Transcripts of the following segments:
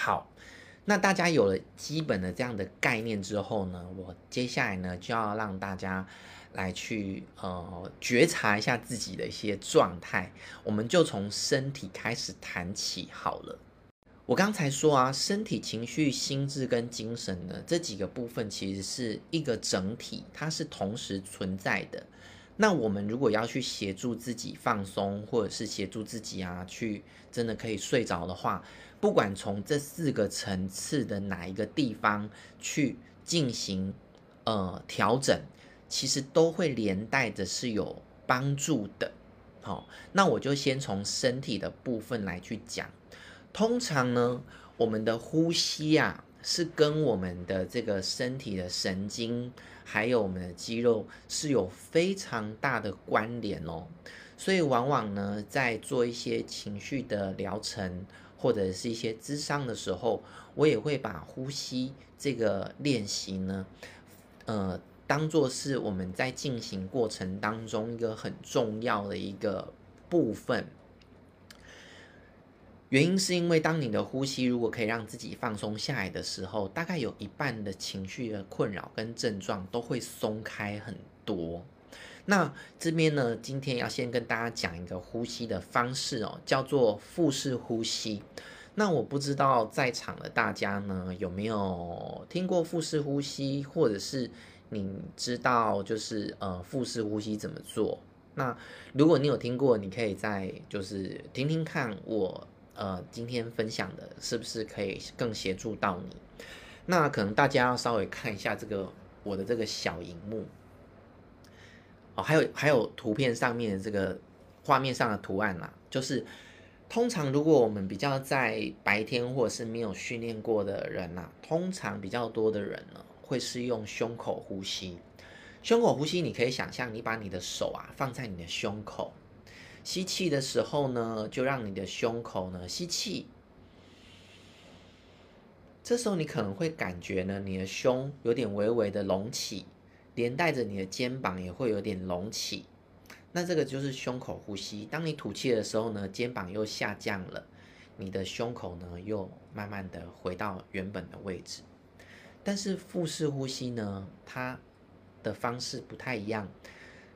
好，那大家有了基本的这样的概念之后呢，我接下来呢就要让大家来去呃觉察一下自己的一些状态，我们就从身体开始谈起好了。我刚才说啊，身体、情绪、心智跟精神呢，这几个部分其实是一个整体，它是同时存在的。那我们如果要去协助自己放松，或者是协助自己啊，去真的可以睡着的话，不管从这四个层次的哪一个地方去进行呃调整，其实都会连带着是有帮助的。好，那我就先从身体的部分来去讲。通常呢，我们的呼吸啊，是跟我们的这个身体的神经，还有我们的肌肉是有非常大的关联哦。所以往往呢，在做一些情绪的疗程或者是一些咨商的时候，我也会把呼吸这个练习呢，呃，当做是我们在进行过程当中一个很重要的一个部分。原因是因为，当你的呼吸如果可以让自己放松下来的时候，大概有一半的情绪的困扰跟症状都会松开很多。那这边呢，今天要先跟大家讲一个呼吸的方式哦，叫做腹式呼吸。那我不知道在场的大家呢，有没有听过腹式呼吸，或者是你知道就是呃腹式呼吸怎么做？那如果你有听过，你可以再就是听听看我。呃，今天分享的是不是可以更协助到你？那可能大家要稍微看一下这个我的这个小荧幕哦，还有还有图片上面的这个画面上的图案啦，就是通常如果我们比较在白天或者是没有训练过的人呐，通常比较多的人呢会是用胸口呼吸。胸口呼吸，你可以想象你把你的手啊放在你的胸口。吸气的时候呢，就让你的胸口呢吸气。这时候你可能会感觉呢，你的胸有点微微的隆起，连带着你的肩膀也会有点隆起。那这个就是胸口呼吸。当你吐气的时候呢，肩膀又下降了，你的胸口呢又慢慢的回到原本的位置。但是腹式呼吸呢，它的方式不太一样。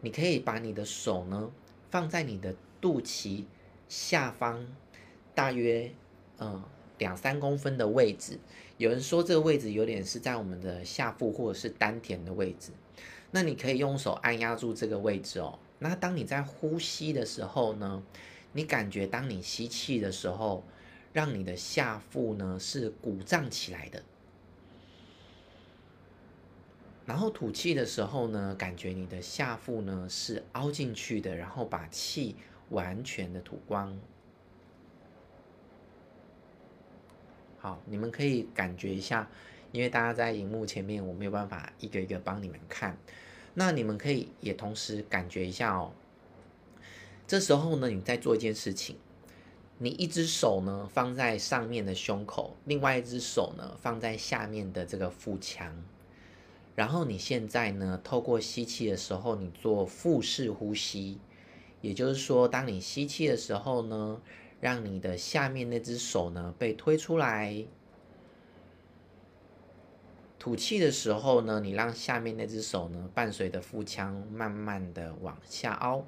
你可以把你的手呢。放在你的肚脐下方，大约嗯两三公分的位置。有人说这个位置有点是在我们的下腹或者是丹田的位置。那你可以用手按压住这个位置哦。那当你在呼吸的时候呢，你感觉当你吸气的时候，让你的下腹呢是鼓胀起来的。然后吐气的时候呢，感觉你的下腹呢是凹进去的，然后把气完全的吐光。好，你们可以感觉一下，因为大家在荧幕前面，我没有办法一个一个帮你们看。那你们可以也同时感觉一下哦。这时候呢，你在做一件事情，你一只手呢放在上面的胸口，另外一只手呢放在下面的这个腹腔。然后你现在呢，透过吸气的时候，你做腹式呼吸，也就是说，当你吸气的时候呢，让你的下面那只手呢被推出来；吐气的时候呢，你让下面那只手呢伴随着腹腔慢慢的往下凹。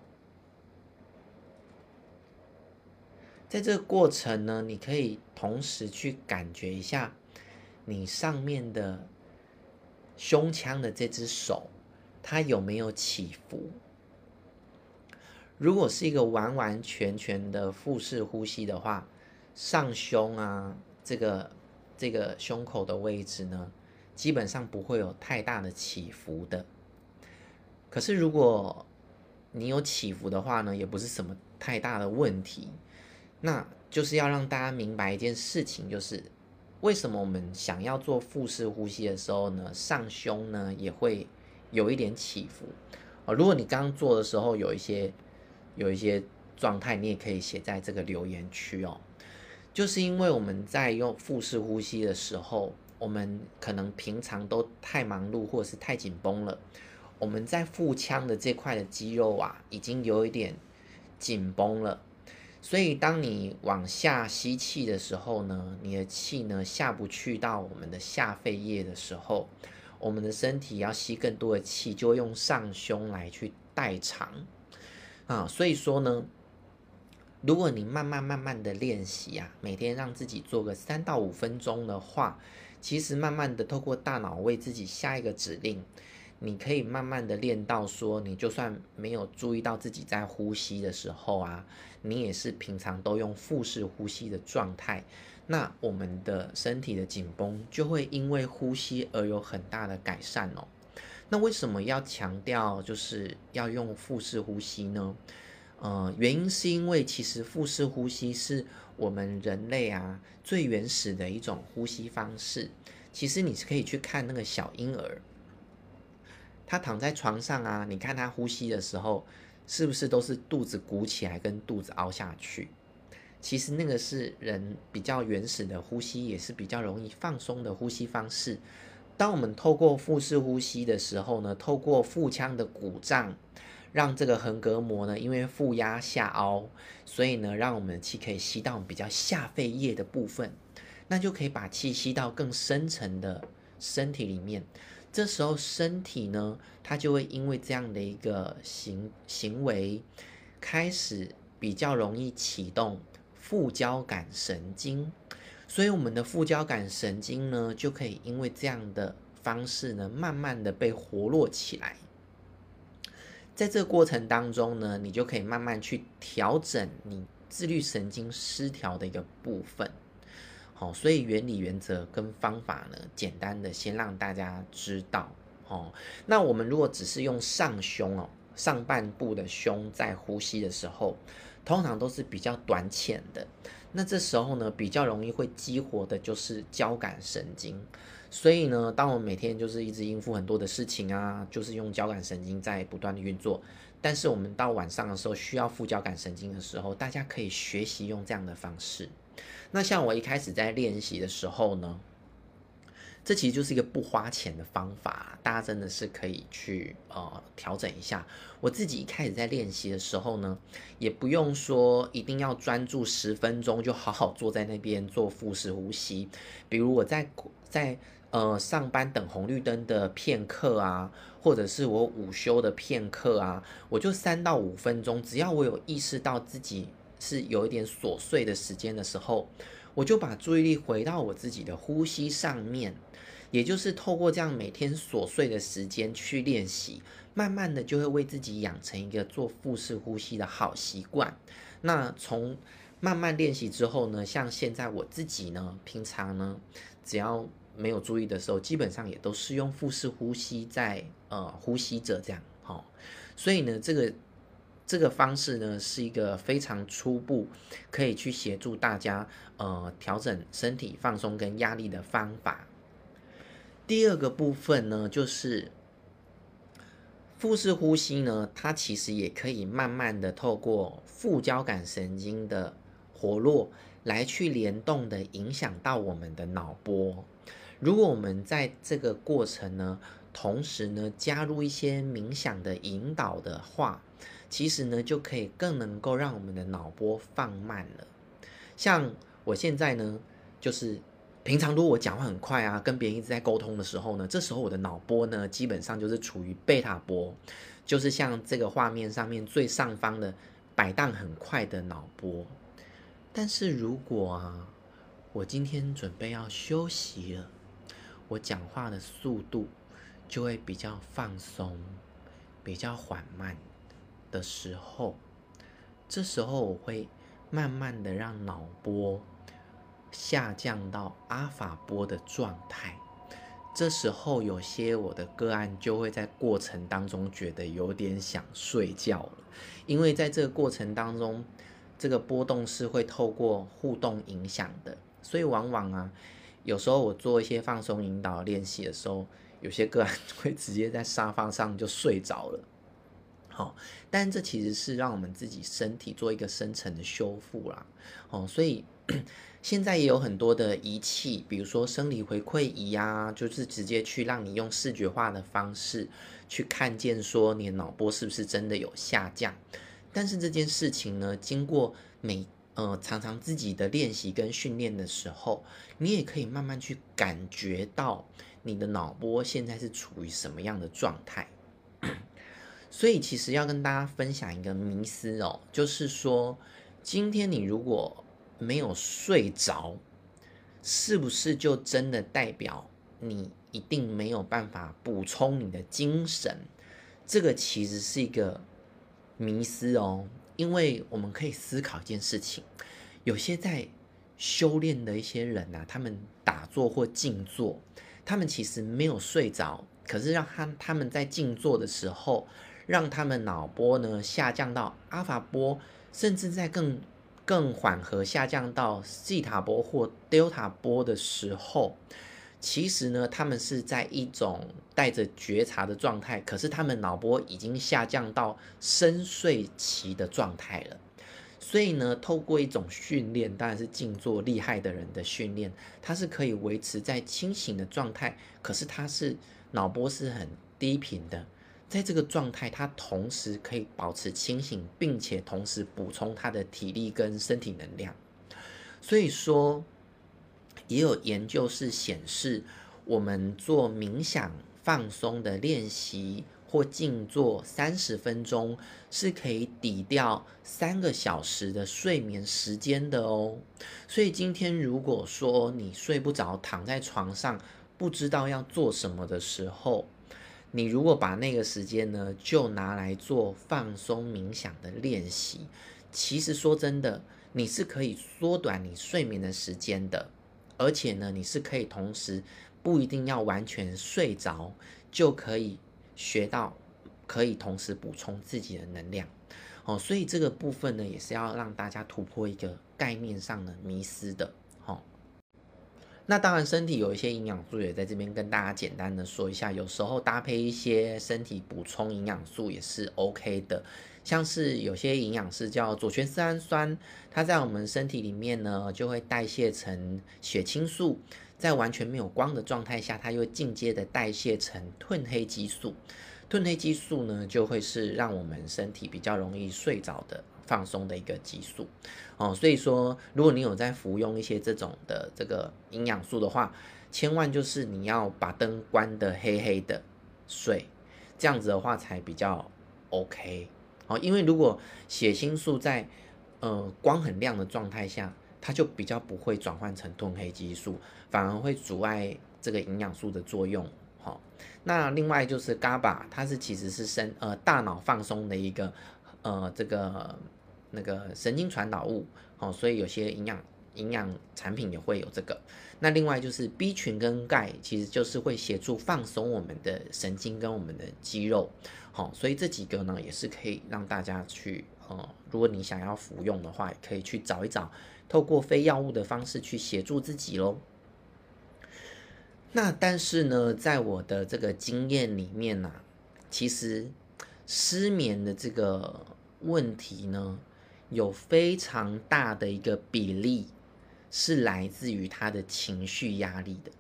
在这个过程呢，你可以同时去感觉一下你上面的。胸腔的这只手，它有没有起伏？如果是一个完完全全的腹式呼吸的话，上胸啊，这个这个胸口的位置呢，基本上不会有太大的起伏的。可是如果你有起伏的话呢，也不是什么太大的问题。那就是要让大家明白一件事情，就是。为什么我们想要做腹式呼吸的时候呢，上胸呢也会有一点起伏哦。如果你刚刚做的时候有一些有一些状态，你也可以写在这个留言区哦。就是因为我们在用腹式呼吸的时候，我们可能平常都太忙碌或者是太紧绷了，我们在腹腔的这块的肌肉啊，已经有一点紧绷了。所以当你往下吸气的时候呢，你的气呢下不去到我们的下肺叶的时候，我们的身体要吸更多的气，就会用上胸来去代偿啊。所以说呢，如果你慢慢慢慢的练习啊，每天让自己做个三到五分钟的话，其实慢慢的透过大脑为自己下一个指令。你可以慢慢的练到说，你就算没有注意到自己在呼吸的时候啊，你也是平常都用腹式呼吸的状态，那我们的身体的紧绷就会因为呼吸而有很大的改善哦。那为什么要强调就是要用腹式呼吸呢？呃，原因是因为其实腹式呼吸是我们人类啊最原始的一种呼吸方式。其实你是可以去看那个小婴儿。他躺在床上啊，你看他呼吸的时候，是不是都是肚子鼓起来跟肚子凹下去？其实那个是人比较原始的呼吸，也是比较容易放松的呼吸方式。当我们透过腹式呼吸的时候呢，透过腹腔的鼓胀，让这个横膈膜呢，因为负压下凹，所以呢，让我们的气可以吸到比较下肺叶的部分，那就可以把气吸到更深层的身体里面。这时候身体呢，它就会因为这样的一个行行为，开始比较容易启动副交感神经，所以我们的副交感神经呢，就可以因为这样的方式呢，慢慢的被活络起来。在这个过程当中呢，你就可以慢慢去调整你自律神经失调的一个部分。好，所以原理、原则跟方法呢，简单的先让大家知道。哦，那我们如果只是用上胸哦，上半部的胸在呼吸的时候，通常都是比较短浅的。那这时候呢，比较容易会激活的就是交感神经。所以呢，当我们每天就是一直应付很多的事情啊，就是用交感神经在不断的运作。但是我们到晚上的时候需要副交感神经的时候，大家可以学习用这样的方式。那像我一开始在练习的时候呢，这其实就是一个不花钱的方法，大家真的是可以去呃调整一下。我自己一开始在练习的时候呢，也不用说一定要专注十分钟就好好坐在那边做腹式呼吸。比如我在在呃上班等红绿灯的片刻啊，或者是我午休的片刻啊，我就三到五分钟，只要我有意识到自己。是有一点琐碎的时间的时候，我就把注意力回到我自己的呼吸上面，也就是透过这样每天琐碎的时间去练习，慢慢的就会为自己养成一个做腹式呼吸的好习惯。那从慢慢练习之后呢，像现在我自己呢，平常呢，只要没有注意的时候，基本上也都是用腹式呼吸在呃呼吸着这样，哦，所以呢，这个。这个方式呢，是一个非常初步，可以去协助大家呃调整身体放松跟压力的方法。第二个部分呢，就是腹式呼吸呢，它其实也可以慢慢的透过副交感神经的活络，来去联动的影响到我们的脑波。如果我们在这个过程呢，同时呢加入一些冥想的引导的话。其实呢，就可以更能够让我们的脑波放慢了。像我现在呢，就是平常如果我讲话很快啊，跟别人一直在沟通的时候呢，这时候我的脑波呢，基本上就是处于贝塔波，就是像这个画面上面最上方的摆荡很快的脑波。但是如果啊，我今天准备要休息了，我讲话的速度就会比较放松，比较缓慢。的时候，这时候我会慢慢的让脑波下降到阿法波的状态。这时候，有些我的个案就会在过程当中觉得有点想睡觉了，因为在这个过程当中，这个波动是会透过互动影响的，所以往往啊，有时候我做一些放松引导练习的时候，有些个案 会直接在沙发上就睡着了。哦，但这其实是让我们自己身体做一个深层的修复啦。哦，所以 现在也有很多的仪器，比如说生理回馈仪啊，就是直接去让你用视觉化的方式去看见说你的脑波是不是真的有下降。但是这件事情呢，经过每呃常常自己的练习跟训练的时候，你也可以慢慢去感觉到你的脑波现在是处于什么样的状态。所以其实要跟大家分享一个迷思哦，就是说今天你如果没有睡着，是不是就真的代表你一定没有办法补充你的精神？这个其实是一个迷思哦，因为我们可以思考一件事情：有些在修炼的一些人啊，他们打坐或静坐，他们其实没有睡着，可是让他他们在静坐的时候，让他们脑波呢下降到阿法波，甚至在更更缓和下降到西塔波或德尔塔波的时候。其实呢，他们是在一种带着觉察的状态，可是他们脑波已经下降到深睡期的状态了。所以呢，透过一种训练，当然是静坐厉害的人的训练，他是可以维持在清醒的状态，可是他是脑波是很低频的，在这个状态，它同时可以保持清醒，并且同时补充他的体力跟身体能量。所以说。也有研究是显示，我们做冥想放松的练习或静坐三十分钟，是可以抵掉三个小时的睡眠时间的哦。所以今天如果说你睡不着，躺在床上不知道要做什么的时候，你如果把那个时间呢，就拿来做放松冥想的练习，其实说真的，你是可以缩短你睡眠的时间的。而且呢，你是可以同时不一定要完全睡着，就可以学到，可以同时补充自己的能量哦。所以这个部分呢，也是要让大家突破一个概念上的迷失的。那当然，身体有一些营养素也在这边跟大家简单的说一下，有时候搭配一些身体补充营养素也是 OK 的。像是有些营养是叫左旋色氨酸，它在我们身体里面呢，就会代谢成血清素，在完全没有光的状态下，它又进阶的代谢成褪黑激素。褪黑激素呢，就会是让我们身体比较容易睡着的放松的一个激素哦。所以说，如果你有在服用一些这种的这个营养素的话，千万就是你要把灯关得黑黑的睡，这样子的话才比较 OK。哦，因为如果血清素在呃光很亮的状态下，它就比较不会转换成褪黑激素，反而会阻碍这个营养素的作用。好、哦，那另外就是 GABA，它是其实是生呃大脑放松的一个呃这个那个神经传导物。哦，所以有些营养营养产品也会有这个。那另外就是 B 群跟钙，其实就是会协助放松我们的神经跟我们的肌肉。好，所以这几个呢，也是可以让大家去，呃，如果你想要服用的话，也可以去找一找，透过非药物的方式去协助自己喽。那但是呢，在我的这个经验里面呢，其实失眠的这个问题呢，有非常大的一个比例是来自于他的情绪压力的。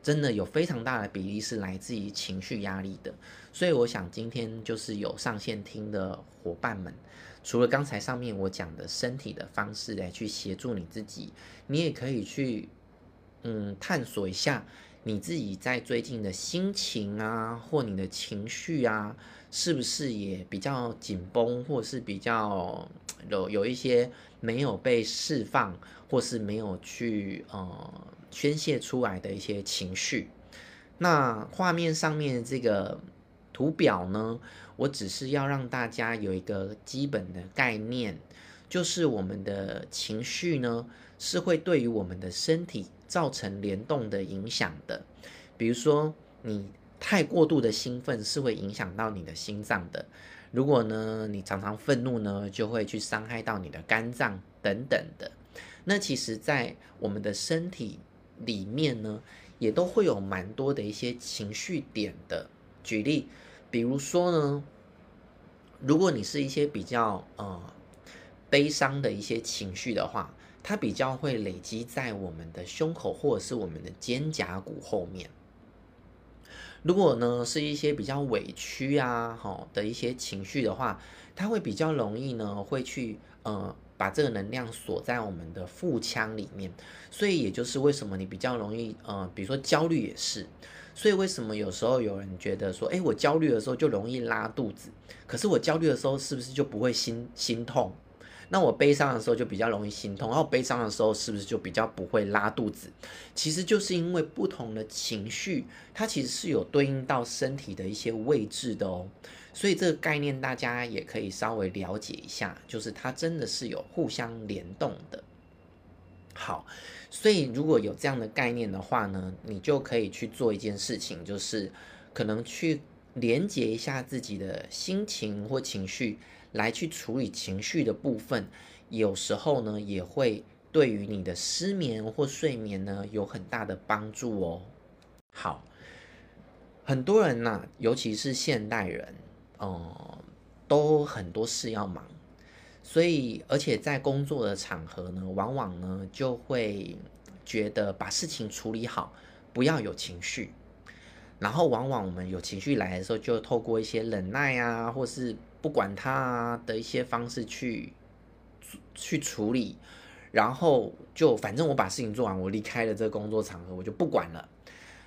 真的有非常大的比例是来自于情绪压力的，所以我想今天就是有上线听的伙伴们，除了刚才上面我讲的身体的方式来去协助你自己，你也可以去嗯探索一下你自己在最近的心情啊，或你的情绪啊，是不是也比较紧绷，或是比较有有一些没有被释放，或是没有去呃。宣泄出来的一些情绪，那画面上面这个图表呢，我只是要让大家有一个基本的概念，就是我们的情绪呢是会对于我们的身体造成联动的影响的。比如说，你太过度的兴奋是会影响到你的心脏的。如果呢，你常常愤怒呢，就会去伤害到你的肝脏等等的。那其实，在我们的身体。里面呢，也都会有蛮多的一些情绪点的。举例，比如说呢，如果你是一些比较呃悲伤的一些情绪的话，它比较会累积在我们的胸口或者是我们的肩胛骨后面。如果呢是一些比较委屈啊，哈的一些情绪的话，它会比较容易呢会去呃把这个能量锁在我们的腹腔里面，所以也就是为什么你比较容易呃，比如说焦虑也是。所以为什么有时候有人觉得说，诶，我焦虑的时候就容易拉肚子，可是我焦虑的时候是不是就不会心心痛？那我悲伤的时候就比较容易心痛，然后悲伤的时候是不是就比较不会拉肚子？其实就是因为不同的情绪，它其实是有对应到身体的一些位置的哦。所以这个概念大家也可以稍微了解一下，就是它真的是有互相联动的。好。所以，如果有这样的概念的话呢，你就可以去做一件事情，就是可能去连接一下自己的心情或情绪，来去处理情绪的部分。有时候呢，也会对于你的失眠或睡眠呢有很大的帮助哦。好，很多人呐、啊，尤其是现代人，哦、呃，都很多事要忙。所以，而且在工作的场合呢，往往呢就会觉得把事情处理好，不要有情绪。然后，往往我们有情绪来的时候，就透过一些忍耐啊，或是不管他的一些方式去去处理。然后就反正我把事情做完，我离开了这个工作场合，我就不管了。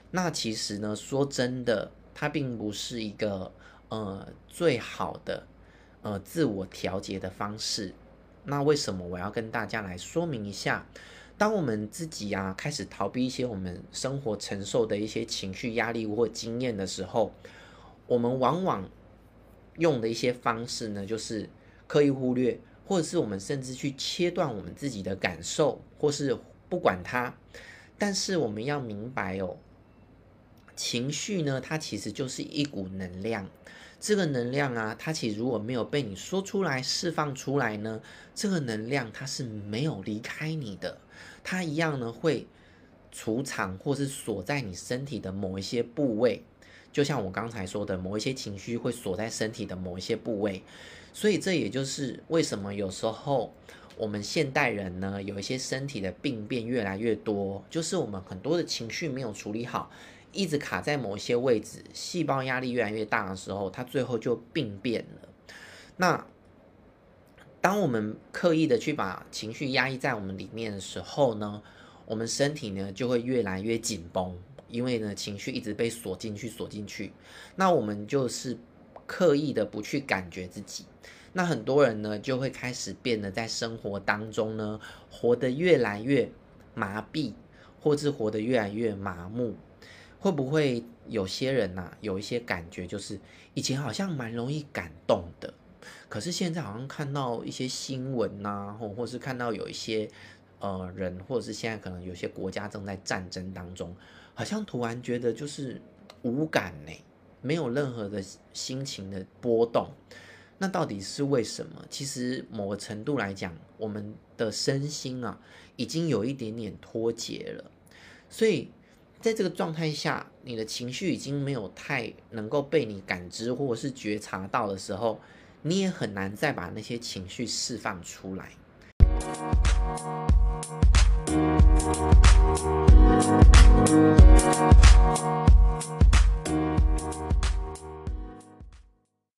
那其实呢，说真的，它并不是一个呃最好的。呃，自我调节的方式。那为什么我要跟大家来说明一下？当我们自己啊开始逃避一些我们生活承受的一些情绪压力或经验的时候，我们往往用的一些方式呢，就是刻意忽略，或者是我们甚至去切断我们自己的感受，或是不管它。但是我们要明白哦，情绪呢，它其实就是一股能量。这个能量啊，它其实如果没有被你说出来、释放出来呢，这个能量它是没有离开你的，它一样呢会储藏或是锁在你身体的某一些部位，就像我刚才说的，某一些情绪会锁在身体的某一些部位，所以这也就是为什么有时候我们现代人呢，有一些身体的病变越来越多，就是我们很多的情绪没有处理好。一直卡在某一些位置，细胞压力越来越大的时候，它最后就病变了。那当我们刻意的去把情绪压抑在我们里面的时候呢，我们身体呢就会越来越紧绷，因为呢情绪一直被锁进去，锁进去。那我们就是刻意的不去感觉自己。那很多人呢就会开始变得在生活当中呢活得越来越麻痹，或是活得越来越麻木。会不会有些人呐、有一些感觉，就是以前好像蛮容易感动的，可是现在好像看到一些新闻呐、或或是看到有一些呃人，或者是现在可能有些国家正在战争当中，好像突然觉得就是无感呢没有任何的心情的波动。那到底是为什么？其实某个程度来讲我们的身心啊已经有一点点脱节了。所以在这个状态下你的情绪已经没有太能够被你感知或者是觉察到的时候你也很难再把那些情绪释放出来。Thank you.